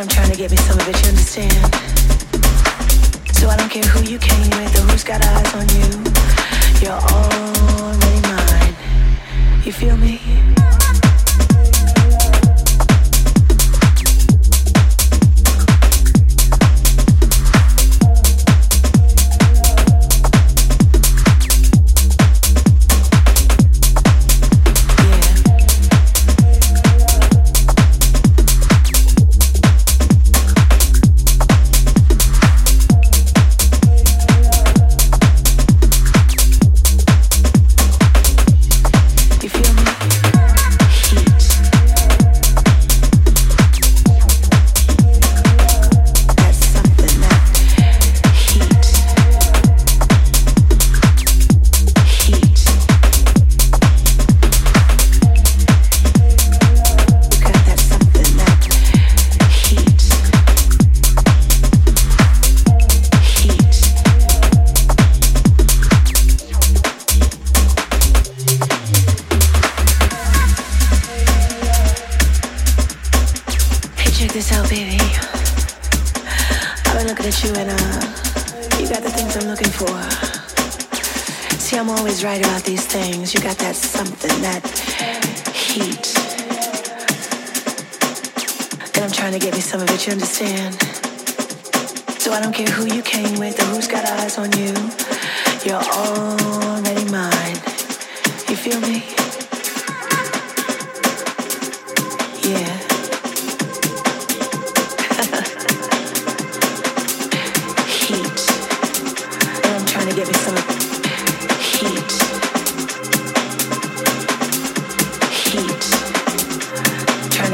I'm trying to get me some of it, you understand? So I don't care who you came with or who's got eyes on you. You're already mine. You feel me? you and uh, you got the things I'm looking for. See, I'm always right about these things. You got that something, that heat. And I'm trying to get me some of it, you understand? So I don't care who you came with or who's got eyes on you. You're already mine. You feel me? Yeah.